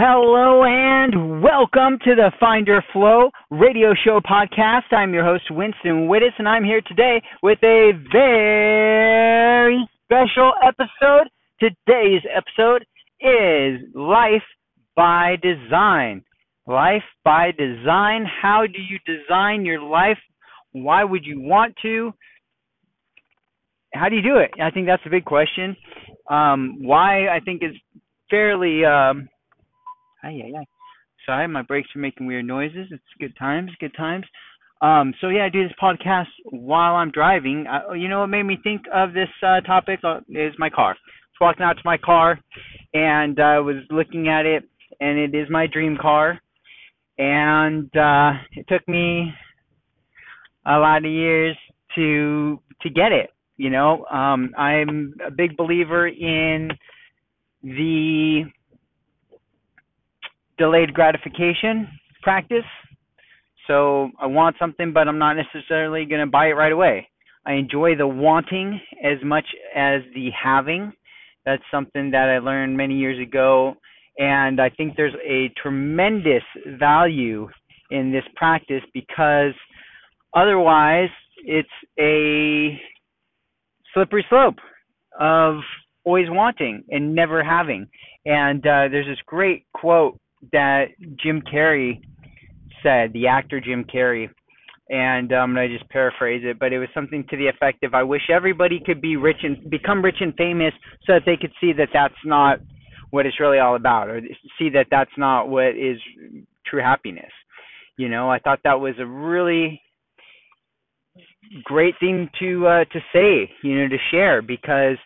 Hello and welcome to the Find Your Flow radio show podcast. I'm your host, Winston Wittes, and I'm here today with a very special episode. Today's episode is Life by Design. Life by Design. How do you design your life? Why would you want to? How do you do it? I think that's a big question. Um, why I think is fairly um, Ay, ay, ay. Sorry, my brakes are making weird noises. It's good times, good times. Um, so yeah, I do this podcast while I'm driving. Uh, you know what made me think of this uh, topic uh, is my car. I was walking out to my car and I uh, was looking at it, and it is my dream car. And uh, it took me a lot of years to to get it. You know, um, I'm a big believer in the delayed gratification practice. So I want something, but I'm not necessarily going to buy it right away. I enjoy the wanting as much as the having. That's something that I learned many years ago. And I think there's a tremendous value in this practice because otherwise it's a slippery slope of always wanting and never having. And uh, there's this great quote that Jim Carrey said, the actor Jim Carrey, and I'm gonna just paraphrase it, but it was something to the effect of, "I wish everybody could be rich and become rich and famous, so that they could see that that's not what it's really all about, or see that that's not what is true happiness." You know, I thought that was a really great thing to uh, to say, you know, to share because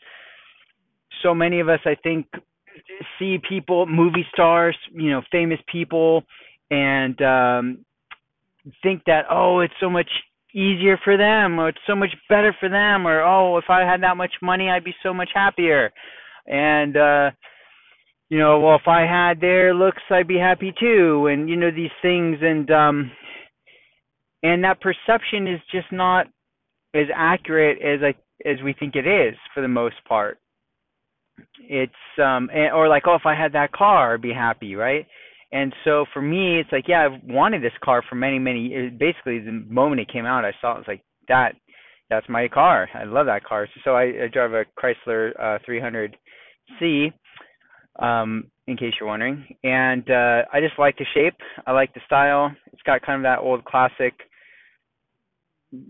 so many of us, I think, see people, movie stars, you know, famous people, and um, think that oh, it's so much easier for them, or it's so much better for them, or oh, if I had that much money, I'd be so much happier, and uh, you know, well, if I had their looks, I'd be happy too, and you know these things, and um, and that perception is just not as accurate as I as we think it is for the most part it's um or like oh if i had that car i'd be happy right? And so for me it's like yeah i've wanted this car for many many years basically the moment it came out i saw it, was like that that's my car. I love that car. So i, I drive a chrysler uh 300c um in case you're wondering. And uh i just like the shape. I like the style. It's got kind of that old classic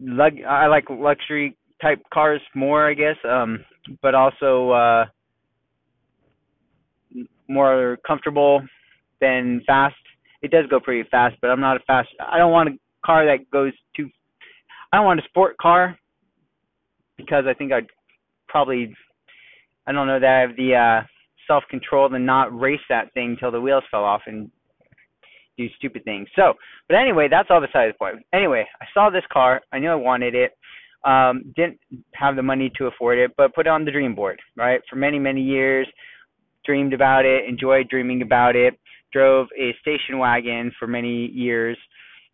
lug i like luxury type cars more i guess. Um but also uh more comfortable than fast. It does go pretty fast, but I'm not a fast. I don't want a car that goes too. I don't want a sport car because I think I'd probably. I don't know that I have the uh, self control to not race that thing till the wheels fell off and do stupid things. So, but anyway, that's all beside the point. Anyway, I saw this car. I knew I wanted it. Um, didn't have the money to afford it, but put it on the dream board, right? For many, many years, dreamed about it, enjoyed dreaming about it, drove a station wagon for many years,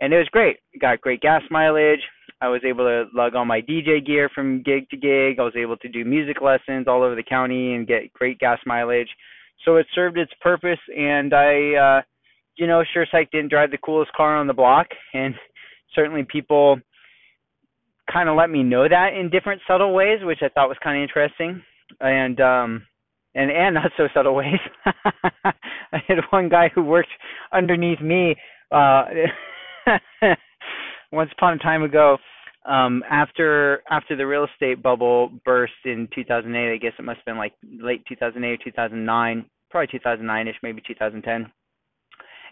and it was great. Got great gas mileage. I was able to lug all my DJ gear from gig to gig. I was able to do music lessons all over the county and get great gas mileage. So it served its purpose, and I, uh, you know, sure as heck didn't drive the coolest car on the block, and certainly people kind of let me know that in different subtle ways, which I thought was kind of interesting. And um and and not so subtle ways. I had one guy who worked underneath me uh once upon a time ago um after after the real estate bubble burst in 2008 i guess it must have been like late 2008 or 2009 probably 2009ish maybe 2010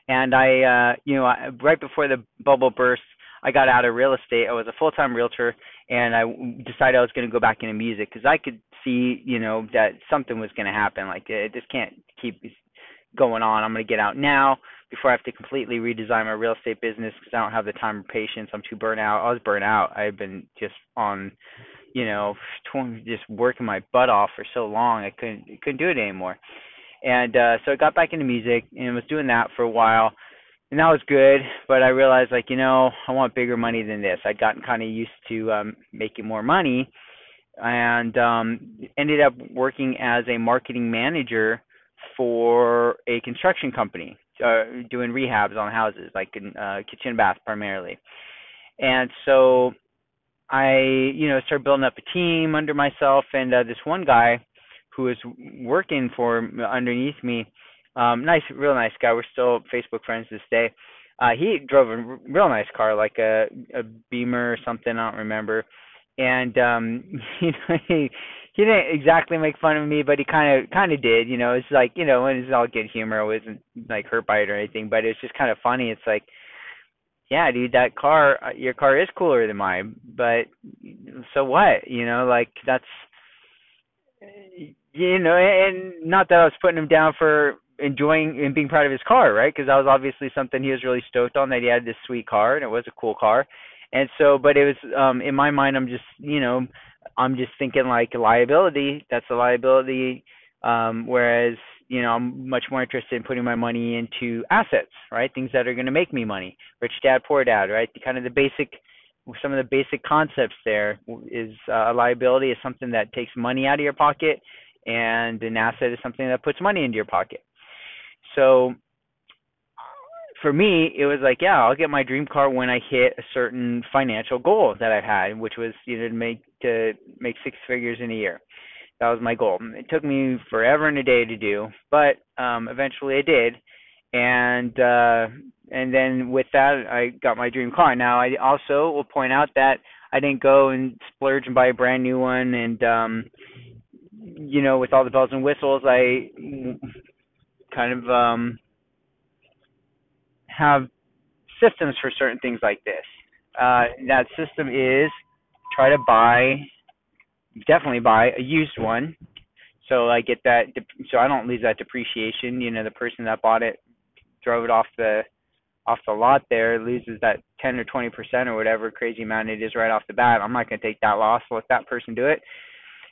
and i uh you know I, right before the bubble burst i got out of real estate i was a full time realtor and I decided I was going to go back into music because I could see, you know, that something was going to happen. Like it just can't keep going on. I'm going to get out now before I have to completely redesign my real estate business because I don't have the time or patience. I'm too burnt out. I was burnt out. I've been just on, you know, just working my butt off for so long. I couldn't couldn't do it anymore. And uh so I got back into music and was doing that for a while and that was good but i realized like you know i want bigger money than this i'd gotten kind of used to um making more money and um ended up working as a marketing manager for a construction company, uh, doing rehabs on houses, like in uh, kitchen bath primarily. And so I, you know, started building up a team under myself, and uh, this one guy who was working for underneath me, um, nice, real nice guy. We're still Facebook friends to this day. Uh, he drove a real nice car, like a a Beamer or something. I don't remember. And um, you know, he he didn't exactly make fun of me, but he kind of kind of did. You know, it's like you know, when it's all good humor. I wasn't like hurt by it or anything, but it's just kind of funny. It's like yeah, dude, that car, uh, your car is cooler than mine, but so what? You know, like that's, you know, and not that I was putting him down for enjoying and being proud of his car, right? Because that was obviously something he was really stoked on that he had this sweet car and it was a cool car. And so, but it was, um, in my mind, I'm just, you know, I'm just thinking like liability. That's a liability. Um, whereas you know, I'm much more interested in putting my money into assets, right? Things that are going to make me money. Rich dad, poor dad, right? The, kind of the basic, some of the basic concepts there is uh, a liability is something that takes money out of your pocket, and an asset is something that puts money into your pocket. So for me, it was like, yeah, I'll get my dream car when I hit a certain financial goal that I've had, which was you know to make to make six figures in a year. That was my goal. It took me forever and a day to do, but um, eventually I did. And uh, and then with that, I got my dream car. Now I also will point out that I didn't go and splurge and buy a brand new one, and um, you know, with all the bells and whistles, I kind of um, have systems for certain things like this. Uh, that system is try to buy definitely buy a used one. So I get that. So I don't lose that depreciation. You know, the person that bought it drove it off the off the lot there loses that 10 or 20 percent or whatever crazy amount it is right off the bat. I'm not going to take that loss. Let that person do it.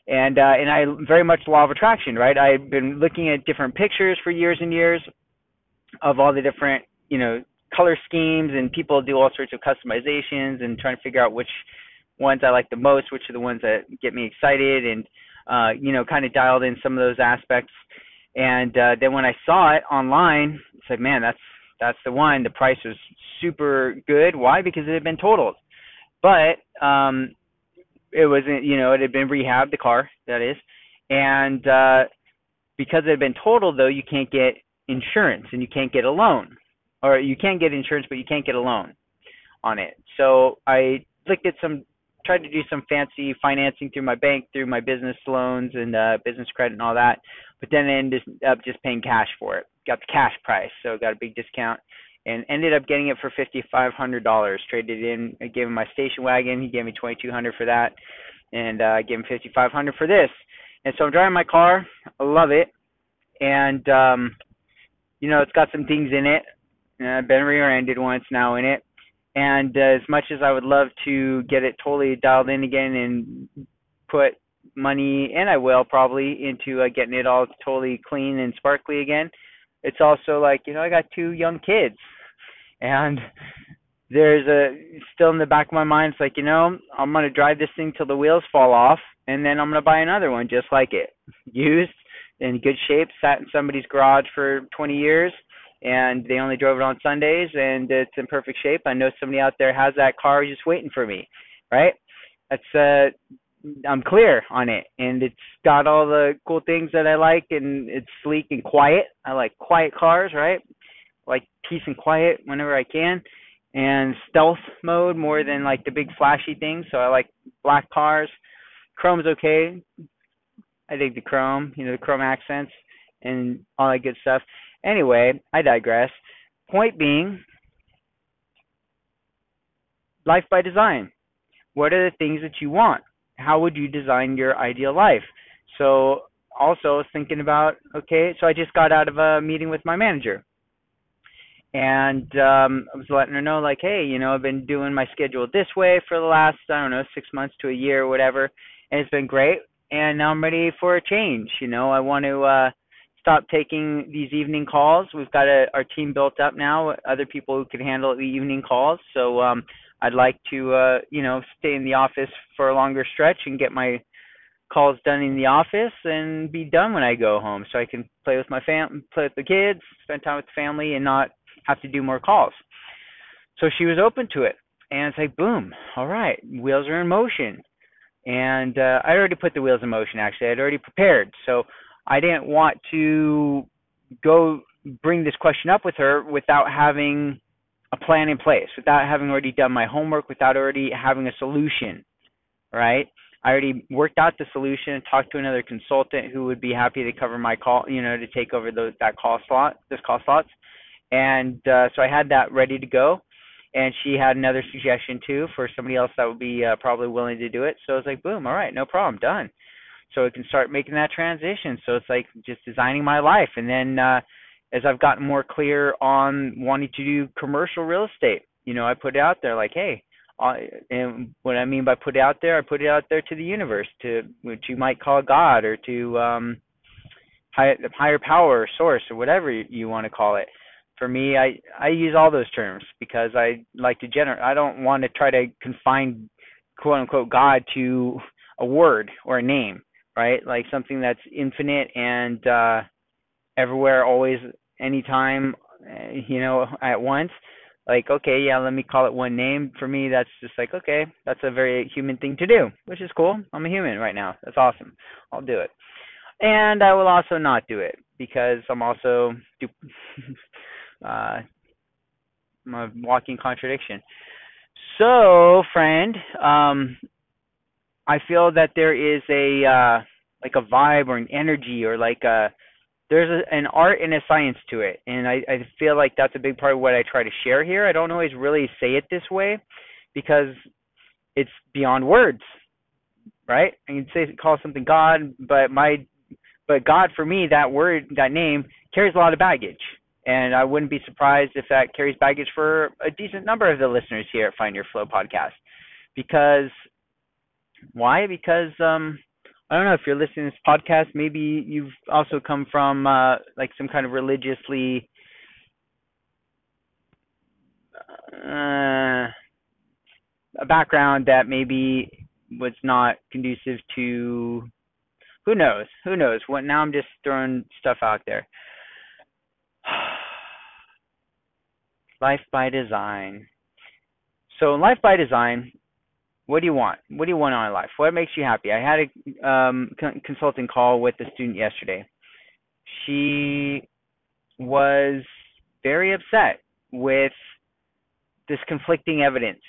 And uh, and I very much law of attraction, right? I've been looking at different pictures for years and years of all the different you know color schemes and people do all sorts of customizations and trying to figure out which ones I like the most, which are the ones that get me excited, and uh, you know, kind of dialed in some of those aspects. And uh, then when I saw it online, I said, "Man, that's that's the one." The price was super good. Why? Because it had been totaled, but um, it wasn't. You know, it had been rehabbed. The car, that is, and uh, because it had been totaled, though, you can't get insurance and you can't get a loan, or you can get insurance, but you can't get a loan on it. So I looked at some tried to do some fancy financing through my bank, through my business loans and uh, business credit and all that. But then I ended up just paying cash for it. Got the cash price, so got a big discount, and ended up getting it for fifty five hundred dollars. Traded in, I gave him my station wagon. He gave me twenty two hundred for that, and uh, I gave him fifty five hundred for this. And so I'm driving my car. I love it, and um, you know it's got some things in it. And I've been rear-ended once now in it, and uh, as much as I would love to get it totally dialed in again and put money, and I will probably, into uh, getting it all totally clean and sparkly again, it's also like, you know, I got two young kids. And there's a still in the back of my mind, it's like, you know, I'm going to drive this thing till the wheels fall off, and then I'm going to buy another one just like it. Used, in good shape, sat in somebody's garage for 20 years and they only drove it on Sundays and it's in perfect shape. I know somebody out there has that car just waiting for me, right? That's uh I'm clear on it and it's got all the cool things that I like and it's sleek and quiet. I like quiet cars, right? Like peace and quiet whenever I can and stealth mode more than like the big flashy things. So I like black cars. Chrome's okay. I dig the chrome, you know, the chrome accents and all that good stuff. Anyway, I digress. Point being, life by design. What are the things that you want? How would you design your ideal life? So, also thinking about okay, so I just got out of a meeting with my manager. And um, I was letting her know, like, hey, you know, I've been doing my schedule this way for the last, I don't know, six months to a year or whatever, and it's been great. And now I'm ready for a change. You know, I want to uh, stop taking these evening calls. We've got a, our team built up now, other people who can handle the evening calls. So um, I'd like to, uh, you know, stay in the office for a longer stretch and get my calls done in the office and be done when I go home so I can play with my fam play with the kids, spend time with the family and not have to do more calls. So she was open to it. And it's like boom, all right, wheels are in motion. And uh I already put the wheels in motion actually. I'd already prepared. So I didn't want to go bring this question up with her without having a plan in place, without having already done my homework, without already having a solution, right? I already worked out the solution, talked to another consultant who would be happy to cover my call, you know, to take over those that call slot, this call slots, and uh, so I had that ready to go. And she had another suggestion too for somebody else that would be uh, probably willing to do it. So I was like, boom, all right, no problem, done. So I can start making that transition. So it's like just designing my life, and then uh, as I've gotten more clear on wanting to do commercial real estate, you know, I put it out there like, hey, and what I mean by put it out there, I put it out there to the universe, to what you might call God, or to um, high, higher power, or source, or whatever you, you want to call it. For me, I I use all those terms because I like to generate. I don't want to try to confine quote unquote God to a word or a name, right? Like something that's infinite and uh, everywhere, always, anytime, eh, you know, at once. Like okay yeah let me call it one name. For me that's just like okay that's a very human thing to do which is cool. I'm a human right now. That's awesome. I'll do it. And i will also not do it because i'm also uh a walking contradiction so friend um i feel that there is a uh like a vibe or an energy or like a there's a, an art and a science to it, and I, I feel like that's a big part of what I try to share here. I don't always really say it this way because it's beyond words, right? I can say call something God, but my but God for me that word that name carries a lot of baggage, and I wouldn't be surprised if that carries baggage for a decent number of the listeners here at Find Your Flow podcast, because why? Because um I don't know if you're listening to this podcast, maybe you've also come from uh, like some kind of religiously uh, a background that maybe was not conducive to who knows who knows? What now i'm just throwing stuff out there life by design so life by design what do you want? What do you want in life? What makes you happy? I had a um, consulting call with a student yesterday. She was very upset with this conflicting evidence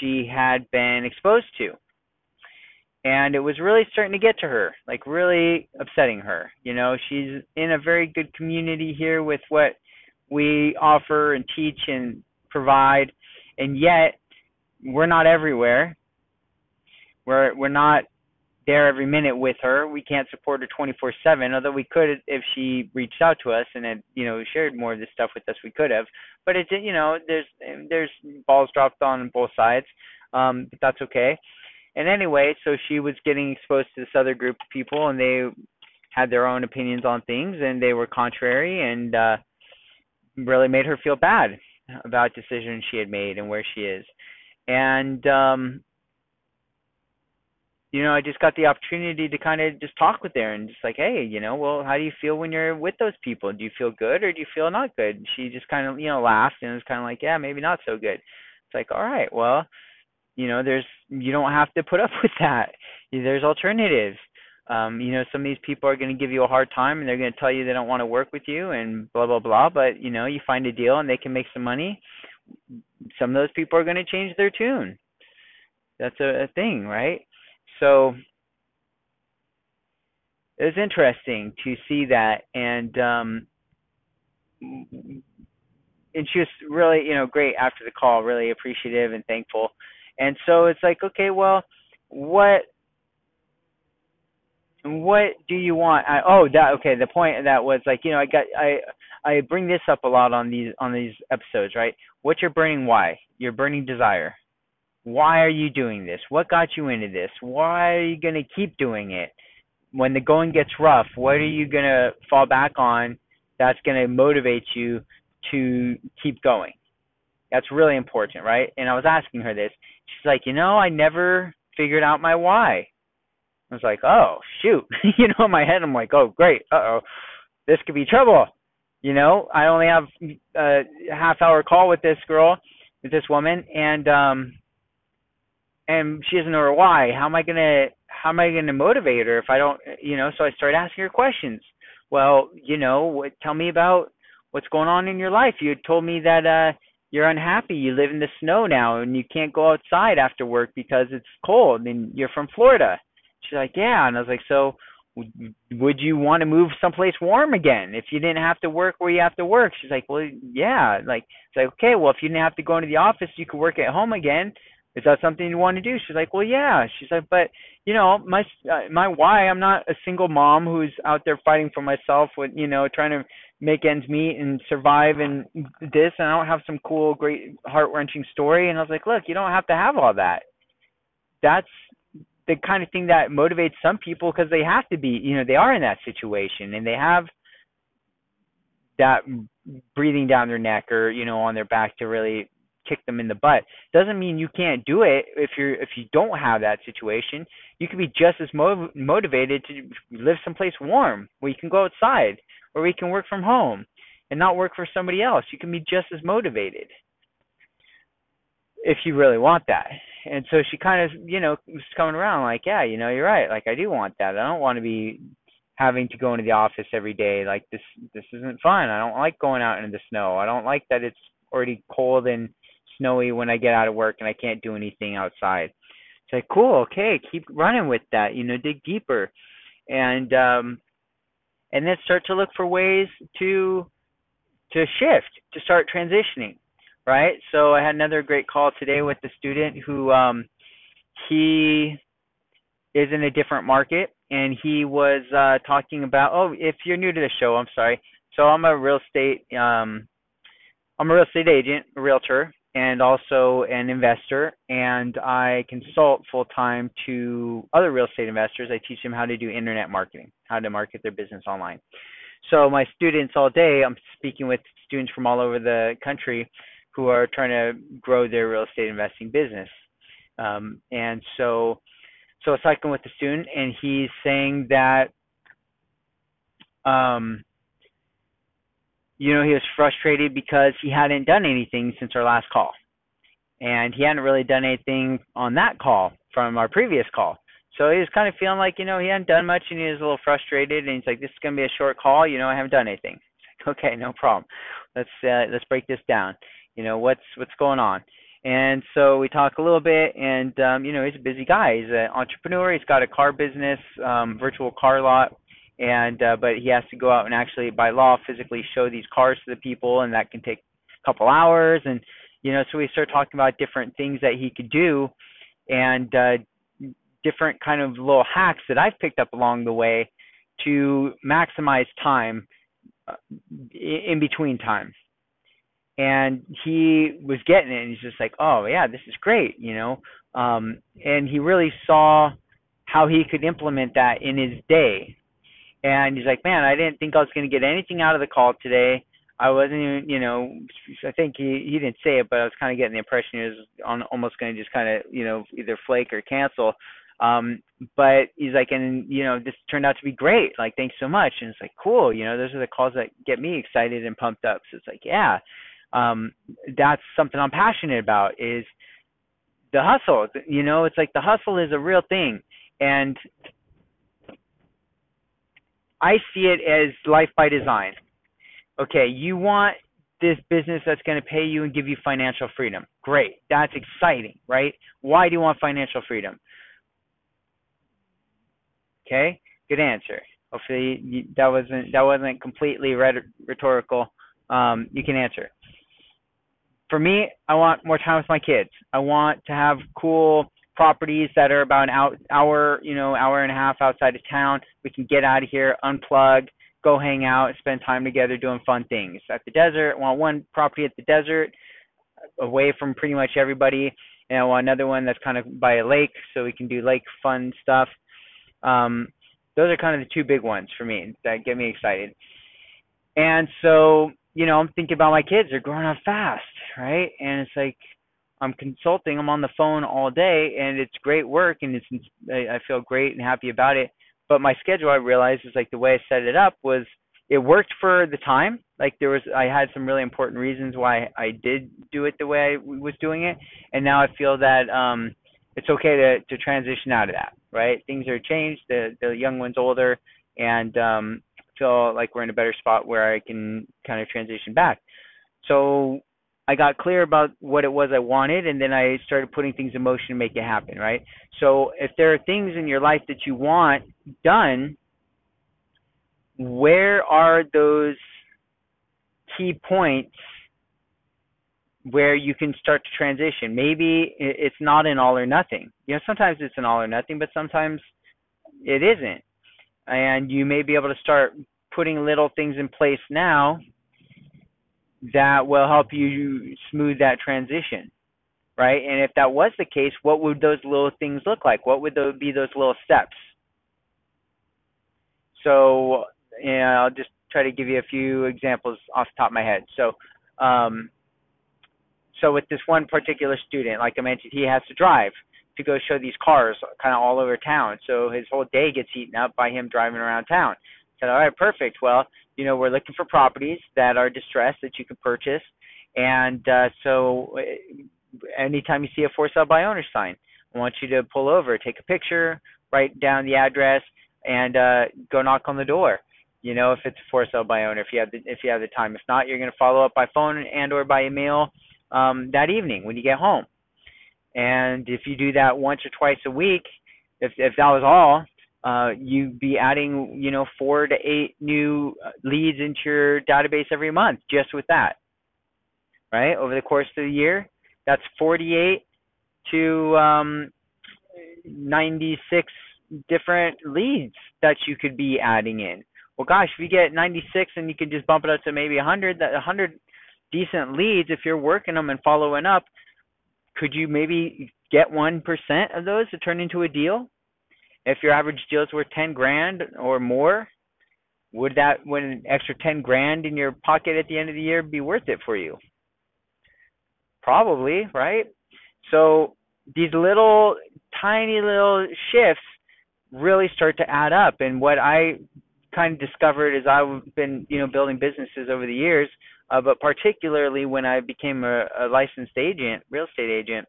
she had been exposed to. And it was really starting to get to her, like really upsetting her. You know, she's in a very good community here with what we offer and teach and provide, and yet we're not everywhere we're we're not there every minute with her. We can't support her 24/7, although we could if she reached out to us and had you know shared more of this stuff with us. We could have, but it you know there's there's balls dropped on both sides, um, but that's okay. And anyway, so she was getting exposed to this other group of people, and they had their own opinions on things, and they were contrary, and uh, really made her feel bad about decisions she had made and where she is. And um you know, I just got the opportunity to kind of just talk with her and just like, hey, you know, well, how do you feel when you're with those people? Do you feel good or do you feel not good? And she just kind of, you know, laughed and was kind of like, yeah, maybe not so good. It's like, all right, well, you know, there's you don't have to put up with that. There's alternatives. Um, you know, some of these people are going to give you a hard time and they're going to tell you they don't want to work with you and blah blah blah. But you know, you find a deal and they can make some money. Some of those people are going to change their tune. That's a, a thing, right? so it was interesting to see that and um and she was really you know great after the call really appreciative and thankful and so it's like okay well what what do you want I, oh that okay the point that was like you know i got i i bring this up a lot on these on these episodes right what's your burning why your burning desire why are you doing this? What got you into this? Why are you going to keep doing it? When the going gets rough, what are you going to fall back on that's going to motivate you to keep going? That's really important, right? And I was asking her this. She's like, you know, I never figured out my why. I was like, oh shoot, you know, in my head I'm like, oh great, uh oh, this could be trouble. You know, I only have a half hour call with this girl, with this woman, and um, and she doesn't know why. How am I gonna how am I gonna motivate her if I don't, you know? So I started asking her questions. Well, you know, what, tell me about what's going on in your life. You told me that uh you're unhappy. You live in the snow now and you can't go outside after work because it's cold and you're from Florida. She's like, "Yeah." And I was like, "So would you want to move someplace warm again if you didn't have to work where you have to work?" She's like, "Well, yeah." Like, it's like, "Okay, well, if you didn't have to go into the office, you could work at home again." Is that something you want to do? She's like, well, yeah. She's like, but you know, my uh, my why? I'm not a single mom who's out there fighting for myself with you know trying to make ends meet and survive and this. And I don't have some cool, great, heart wrenching story. And I was like, look, you don't have to have all that. That's the kind of thing that motivates some people because they have to be, you know, they are in that situation and they have that breathing down their neck or you know on their back to really kick them in the butt. Doesn't mean you can't do it if you're if you don't have that situation. You can be just as mo- motivated to live someplace warm where you can go outside or you can work from home and not work for somebody else. You can be just as motivated if you really want that. And so she kind of, you know, was coming around like, yeah, you know, you're right. Like I do want that. I don't want to be having to go into the office every day. Like this this isn't fun. I don't like going out into the snow. I don't like that it's already cold and snowy when I get out of work and I can't do anything outside. It's like, cool, okay, keep running with that, you know, dig deeper. And um and then start to look for ways to to shift, to start transitioning. Right? So I had another great call today with the student who um he is in a different market and he was uh talking about oh if you're new to the show i'm sorry so i'm a real estate um i'm a real estate agent a realtor and also an investor and I consult full time to other real estate investors. I teach them how to do internet marketing, how to market their business online. So my students all day, I'm speaking with students from all over the country who are trying to grow their real estate investing business. Um, and so so I was talking with the student and he's saying that um, you know, he was frustrated because he hadn't done anything since our last call. And he hadn't really done anything on that call from our previous call. So he was kind of feeling like, you know, he hadn't done much and he was a little frustrated and he's like, This is gonna be a short call, you know, I haven't done anything. Like, okay, no problem. Let's uh, let's break this down. You know, what's what's going on? And so we talk a little bit, and um, you know, he's a busy guy. He's an entrepreneur. He's got a car business, um, virtual car lot, and uh, but he has to go out and actually by law physically show these cars to the people and that can take a couple hours and you know so we start talking about different things that he could do and uh different kind of little hacks that I've picked up along the way to maximize time uh, in between time and he was getting it and he's just like oh yeah this is great you know um and he really saw how he could implement that in his day and he's like, man, I didn't think I was going to get anything out of the call today. I wasn't even, you know, I think he he didn't say it, but I was kind of getting the impression he was on almost going to just kind of, you know, either flake or cancel. Um, but he's like, and you know, this turned out to be great. Like, thanks so much. And it's like, cool. You know, those are the calls that get me excited and pumped up. So it's like, yeah, um, that's something I'm passionate about. Is the hustle. You know, it's like the hustle is a real thing, and I see it as life by design. Okay, you want this business that's going to pay you and give you financial freedom. Great. That's exciting, right? Why do you want financial freedom? Okay? Good answer. Hopefully that wasn't that wasn't completely rhetorical. Um, you can answer. For me, I want more time with my kids. I want to have cool properties that are about an hour, you know, hour and a half outside of town. We can get out of here, unplug, go hang out, spend time together doing fun things. At the desert, I want one property at the desert, away from pretty much everybody, and I want another one that's kind of by a lake, so we can do lake fun stuff. Um, those are kind of the two big ones for me that get me excited. And so, you know, I'm thinking about my kids. They're growing up fast, right? And it's like, I'm consulting. I'm on the phone all day, and it's great work, and it's I feel great and happy about it. But my schedule, I realized, is like the way I set it up was it worked for the time. Like there was, I had some really important reasons why I did do it the way I was doing it, and now I feel that um, it's okay to to transition out of that. Right? Things are changed. The the young one's older, and um, feel like we're in a better spot where I can kind of transition back. So I got clear about what it was I wanted, and then I started putting things in motion to make it happen. Right? So if there are things in your life that you want done where are those key points where you can start to transition? Maybe it's not an all or nothing. You know, sometimes it's an all or nothing, but sometimes it isn't. And you may be able to start putting little things in place now that will help you smooth that transition right? And if that was the case, what would those little things look like? What would those be those little steps? So I'll just try to give you a few examples off the top of my head. So, um, so with this one particular student, like I mentioned, he has to drive to go show these cars kind of all over town. So his whole day gets eaten up by him driving around town. I said, all right, perfect. Well, you know, we're looking for properties that are distressed that you can purchase. And uh, so uh, anytime you see a for sale by owner sign, I want you to pull over, take a picture, write down the address, and uh, go knock on the door you know, if it's a for sale by owner, if you have the if you have the time. If not, you're going to follow up by phone and or by email um, that evening when you get home. And if you do that once or twice a week, if if that was all, uh, you'd be adding, you know, four to eight new uh, leads into your database every month just with that. Right over the course of the year, that's 48 to um, 96 different leads that you could be adding in well, gosh, if you get 96 and you can just bump it up to maybe 100, that 100 decent leads, if you're working them and following up, could you maybe get 1% of those to turn into a deal? If your average deal is worth 10 grand or more, would that, would an extra 10 grand in your pocket at the end of the year be worth it for you? Probably, right? So these little, tiny little shifts really start to add up. And what I kind of discovered as I've been, you know, building businesses over the years, uh, but particularly when I became a, a licensed agent, real estate agent,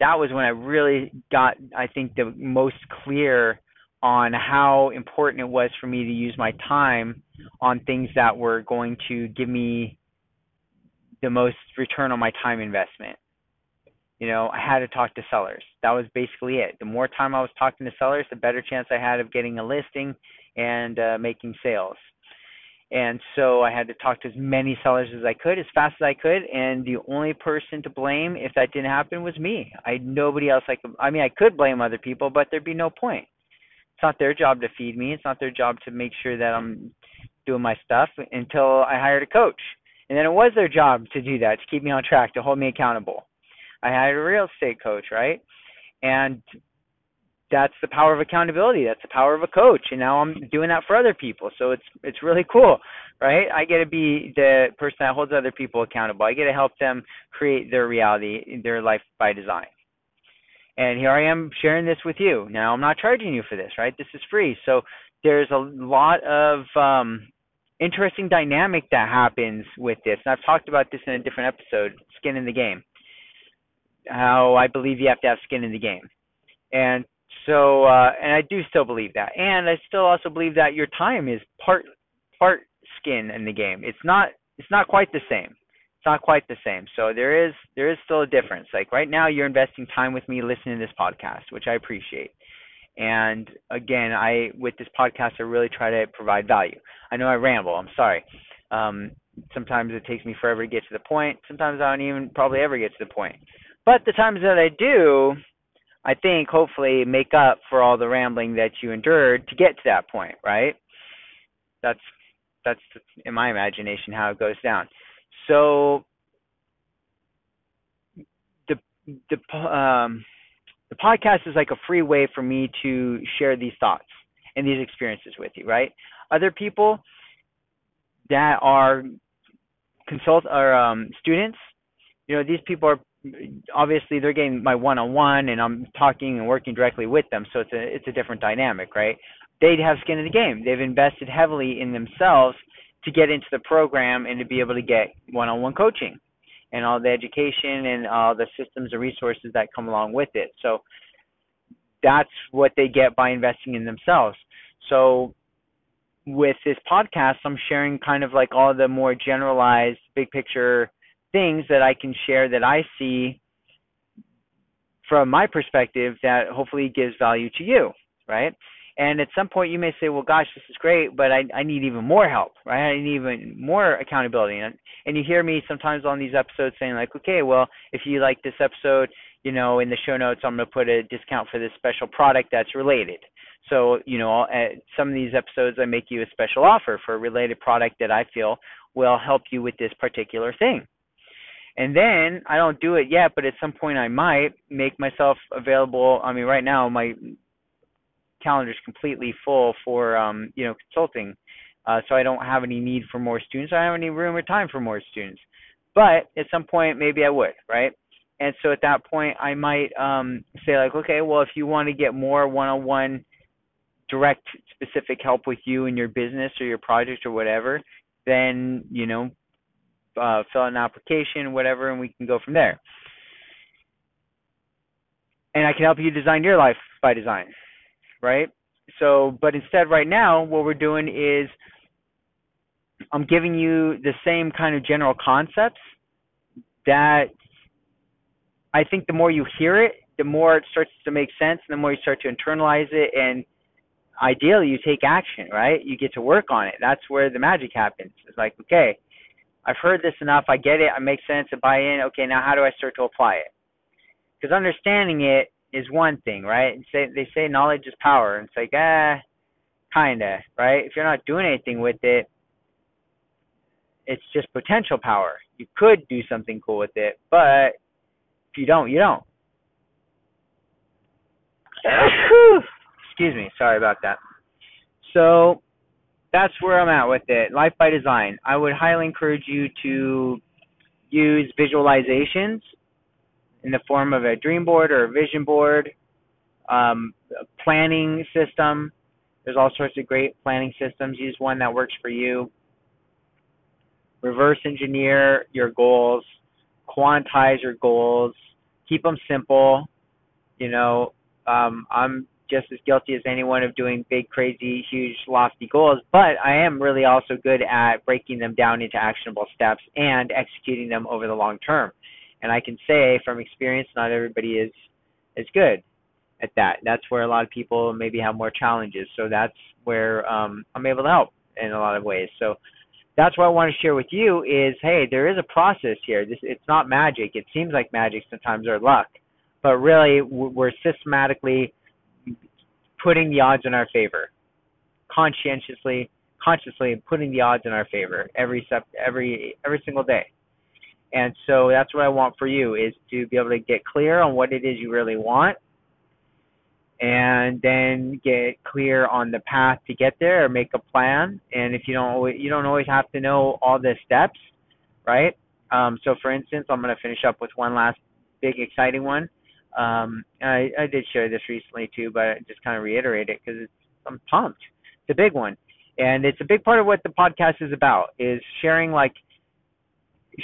that was when I really got, I think, the most clear on how important it was for me to use my time on things that were going to give me the most return on my time investment. You know, I had to talk to sellers. That was basically it. The more time I was talking to sellers, the better chance I had of getting a listing and uh, making sales. And so I had to talk to as many sellers as I could, as fast as I could. And the only person to blame if that didn't happen was me. I had nobody else I could. I mean, I could blame other people, but there'd be no point. It's not their job to feed me. It's not their job to make sure that I'm doing my stuff until I hired a coach. And then it was their job to do that, to keep me on track, to hold me accountable. I hired a real estate coach, right? And that's the power of accountability. That's the power of a coach. And now I'm doing that for other people. So it's it's really cool, right? I get to be the person that holds other people accountable. I get to help them create their reality, their life by design. And here I am sharing this with you. Now I'm not charging you for this, right? This is free. So there's a lot of um, interesting dynamic that happens with this. And I've talked about this in a different episode, skin in the game. How I believe you have to have skin in the game. And so, uh, and I do still believe that, and I still also believe that your time is part part skin in the game. It's not it's not quite the same. It's not quite the same. So there is there is still a difference. Like right now, you're investing time with me listening to this podcast, which I appreciate. And again, I with this podcast, I really try to provide value. I know I ramble. I'm sorry. Um, sometimes it takes me forever to get to the point. Sometimes I don't even probably ever get to the point. But the times that I do, I think hopefully make up for all the rambling that you endured to get to that point, right? That's that's in my imagination how it goes down. So the the um the podcast is like a free way for me to share these thoughts and these experiences with you, right? Other people that are consult or um, students, you know, these people are obviously they're getting my one-on-one and I'm talking and working directly with them, so it's a it's a different dynamic, right? They have skin in the game. They've invested heavily in themselves to get into the program and to be able to get one-on-one coaching and all the education and all the systems and resources that come along with it. So that's what they get by investing in themselves. So with this podcast, I'm sharing kind of like all the more generalized, big picture things that I can share that I see from my perspective that hopefully gives value to you, right? And at some point you may say, well, gosh, this is great, but I, I need even more help, right? I need even more accountability. And, and you hear me sometimes on these episodes saying like, okay, well, if you like this episode, you know, in the show notes, I'm going to put a discount for this special product that's related. So, you know, at some of these episodes, I make you a special offer for a related product that I feel will help you with this particular thing. And then I don't do it yet, but at some point I might make myself available. I mean, right now my calendar is completely full for um, you know consulting, uh, so I don't have any need for more students. I don't have any room or time for more students. But at some point, maybe I would, right? And so at that point, I might um, say like, okay, well, if you want to get more one-on-one direct specific help with you and your business or your project or whatever, then you know, uh, fill out an application, whatever, and we can go from there. And I can help you design your life by design, right? So, but instead, right now, what we're doing is I'm giving you the same kind of general concepts that I think the more you hear it, the more it starts to make sense, and the more you start to internalize it, and ideally you take action, right? You get to work on it. That's where the magic happens. It's like, okay, I've heard this enough. I get it. It makes sense. I buy in. Okay, now how do I start to apply it? Because understanding it is one thing, right? And say they say knowledge is power, and it's like, ah, kinda, right? If you're not doing anything with it, it's just potential power. You could do something cool with it, but if you don't, you don't. Excuse me. Sorry about that. So that's where I'm at with it. Life by Design. I would highly encourage you to use visualizations in the form of a dream board or a vision board, um, planning system. There's all sorts of great planning systems. Use one that works for you. Reverse engineer your goals. Quantize your goals. Keep them simple. You know, um, I'm just as guilty as anyone of doing big, crazy, huge, lofty goals, but I am really also good at breaking them down into actionable steps and executing them over the long term. And I can say from experience, not everybody is is good at that. That's where a lot of people maybe have more challenges. So that's where um, I'm able to help in a lot of ways. So that's what I want to share with you is, hey, there is a process here. This it's not magic. It seems like magic sometimes or luck, but really we're systematically putting the odds in our favor, conscientiously, consciously putting the odds in our favor every step, every every single day. And so that's what I want for you is to be able to get clear on what it is you really want and then get clear on the path to get there or make a plan. And if you don't you don't always have to know all the steps right? Um, so for instance i'm going to finish up with one last big exciting one um, I, I did share this recently too, but I just kind of reiterate it because I'm pumped. It's a big one, and it's a big part of what the podcast is about is sharing like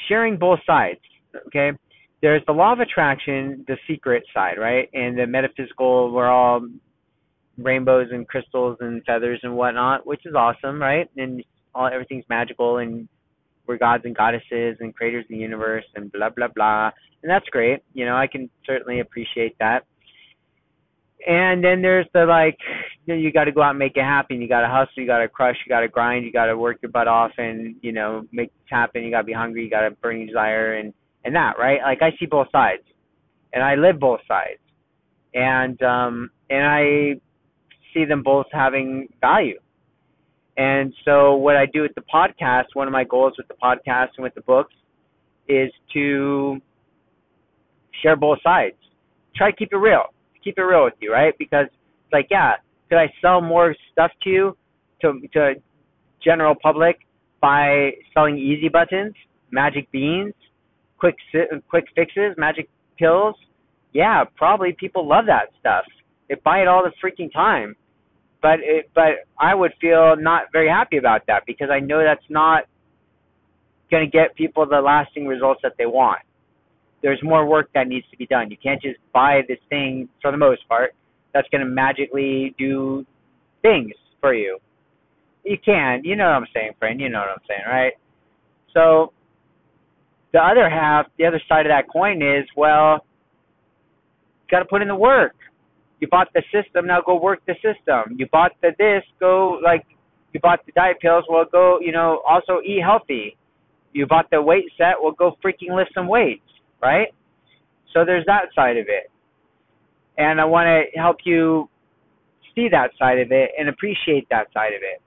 sharing both sides. Okay, there's the law of attraction, the secret side, right, and the metaphysical. We're all rainbows and crystals and feathers and whatnot, which is awesome, right? And all everything's magical and we're gods and goddesses and creators of the universe and blah blah blah. And that's great. You know i can certainly appreciate that. And then there's the like you, know, you got to go out and make it happen. You got to hustle. You got to crush. You got to grind. You got to work your butt off and you know make it happen. You got to be hungry. You got to burn your desire and and that right? Like i see both sides. And i live both sides. And um and i see them both having value and so what I do with the podcast, one of my goals with the podcast and with the books is to share both sides. Try to keep it real. Keep it real with you, right? Because it's like, yeah, could I sell more stuff to you to to general public by selling easy buttons, magic beans, quick quick fixes, magic pills. Yeah, probably people love that stuff. They buy it all the freaking time. But it, but I would feel not very happy about that because I know that's not going to get people the lasting results that they want. There's more work that needs to be done. You can't just buy this thing for the most part that's going to magically do things for you. You can, you know what I'm saying, friend. You know what I'm saying, right? So the other half, the other side of that coin is, well, got to put in the work. You bought the system, now go work the system. You bought the this, go like you bought the diet pills, well go, you know, also eat healthy. You bought the weight set, well go freaking lift some weights, right? So there's that side of it. And I want to help you see that side of it and appreciate that side of it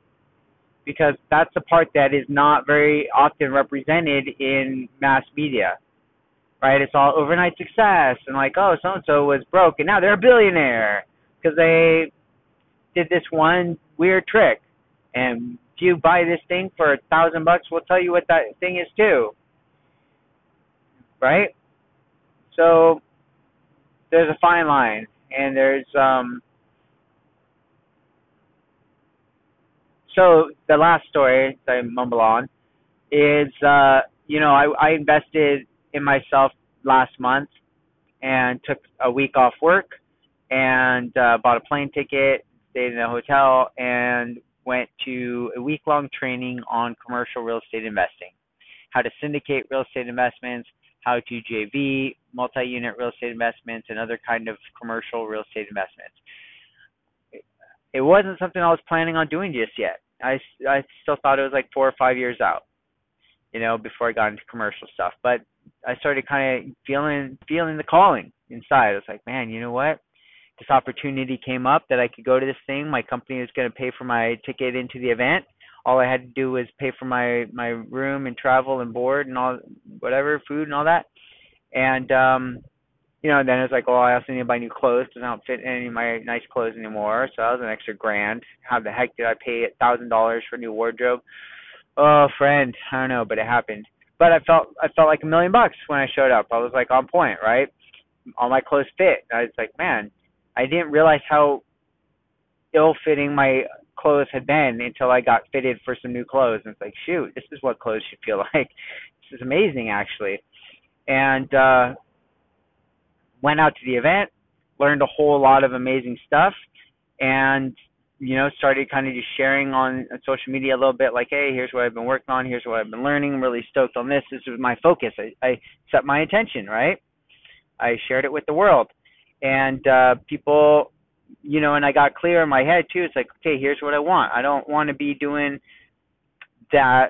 because that's the part that is not very often represented in mass media. Right? It's all overnight success and like, oh, so and so was broke and now they're a billionaire because they did this one weird trick. And if you buy this thing for a thousand bucks, we'll tell you what that thing is too. Right? So there's a fine line and there's um so the last story that I mumble on is uh, you know I, I invested in myself last month and took a week off work and uh, bought a plane ticket, stayed in a hotel, and went to a week long training on commercial real estate investing, how to syndicate real estate investments, how to JV multi unit real estate investments, and other kind of commercial real estate investments. It wasn't something I was planning on doing just yet. I I still thought it was like four or five years out, you know, before I got into commercial stuff. But I started kind of feeling feeling the calling inside. I was like, man, you know what? This opportunity came up that I could go to this thing. My company was going to pay for my ticket into the event. All I had to do was pay for my my room and travel and board and all whatever food and all that. And um you know, then it's like, oh, I also need to buy new clothes because I don't fit any of my nice clothes anymore. So that was an extra grand. How the heck did I pay a thousand dollars for a new wardrobe? Oh, friend, I don't know, but it happened. But I felt I felt like a million bucks when I showed up. I was like on point, right? All my clothes fit. I was like, man, I didn't realize how ill-fitting my clothes had been until I got fitted for some new clothes. And it's like, shoot, this is what clothes should feel like. This is amazing, actually. And uh went out to the event, learned a whole lot of amazing stuff, and you know started kind of just sharing on social media a little bit like hey here's what i've been working on here's what i've been learning i'm really stoked on this this is my focus i, I set my intention right i shared it with the world and uh people you know and i got clear in my head too it's like okay here's what i want i don't want to be doing that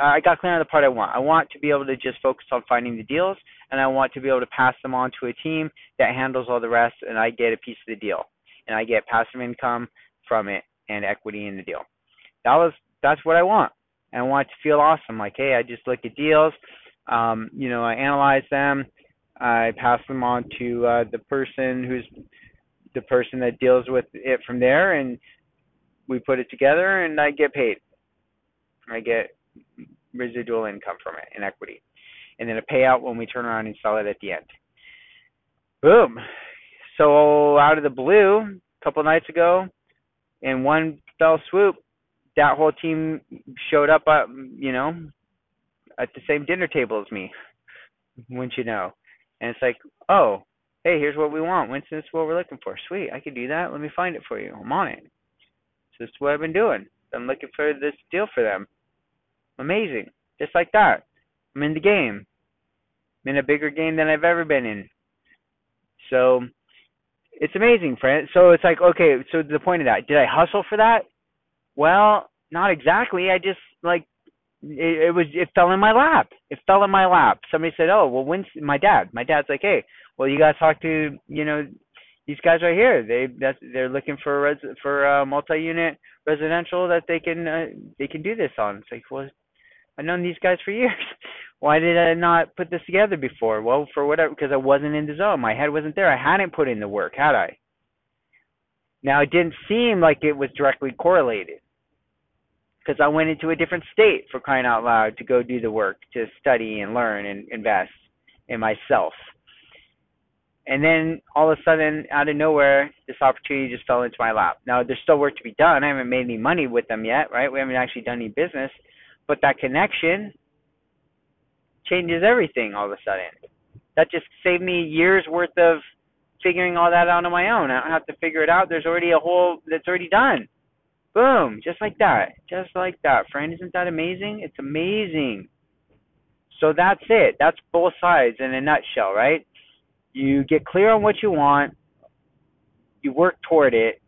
I got clear on the part I want. I want to be able to just focus on finding the deals, and I want to be able to pass them on to a team that handles all the rest, and I get a piece of the deal, and I get passive income from it and equity in the deal. That was that's what I want. I want it to feel awesome. Like, hey, I just look at deals, um, you know, I analyze them, I pass them on to uh, the person who's the person that deals with it from there, and we put it together, and I get paid I get residual income from it in equity, and then a payout when we turn around and sell it at the end. Boom. So out of the blue, a couple nights ago, in one fell swoop, that whole team showed up, at, you know, at the same dinner table as me. Wouldn't you know? And it's like, oh, hey, here's what we want. Winston, this is what we're looking for. Sweet, I can do that. Let me find it for you. I'm on it. So this is what I've been doing. I'm looking for this deal for them. Amazing. Just like that. I'm in the game. I'm in a bigger game than I've ever been in. So it's amazing, friend. So it's like, okay, so the point of that, did I hustle for that? Well, not exactly. I just like it, it was it fell in my lap. It fell in my lap. Somebody said, "Oh, well, when's my dad?" My dad's like, "Hey, well, you guys talk to you know these guys right here. They that's they're looking for a res for uh, multi-unit residential that they can uh, they can do this on." It's like, well, I've known these guys for years. Why did I not put this together before? Well, for whatever, because I wasn't in the zone. My head wasn't there. I hadn't put in the work, had I? Now, it didn't seem like it was directly correlated because I went into a different state for crying out loud to go do the work, to study and learn and invest in myself. And then all of a sudden, out of nowhere, this opportunity just fell into my lap. Now, there's still work to be done. I haven't made any money with them yet, right? We haven't actually done any business. But that connection changes everything all of a sudden. That just saved me years worth of figuring all that out on my own. I don't have to figure it out. There's already a whole that's already done. Boom, just like that. Just like that. Friend, isn't that amazing? It's amazing. So that's it. That's both sides in a nutshell, right? You get clear on what you want, you work toward it,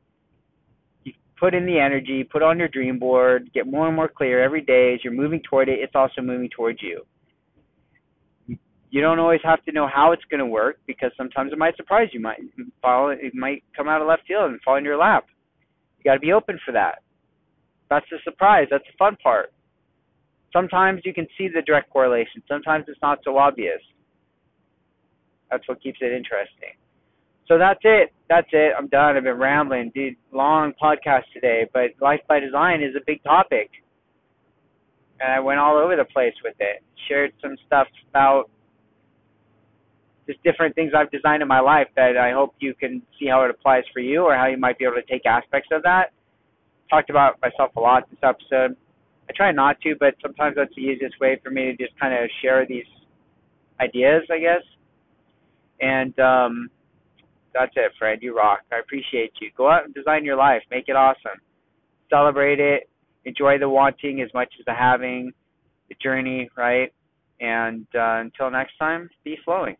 you put in the energy, put on your dream board, get more and more clear every day as you're moving toward it, it's also moving towards you. You don't always have to know how it's going to work because sometimes it might surprise you. Might fall, it might come out of left field and fall in your lap. You got to be open for that. That's the surprise. That's the fun part. Sometimes you can see the direct correlation. Sometimes it's not so obvious. That's what keeps it interesting. So that's it. That's it. I'm done. I've been rambling. Dude, long podcast today, but life by design is a big topic. And I went all over the place with it. Shared some stuff about just different things I've designed in my life that I hope you can see how it applies for you or how you might be able to take aspects of that. Talked about myself a lot this episode. I try not to, but sometimes that's the easiest way for me to just kind of share these ideas, I guess. And um, that's it, friend. You rock. I appreciate you. Go out and design your life. Make it awesome. Celebrate it. Enjoy the wanting as much as the having, the journey, right? And uh, until next time, be flowing.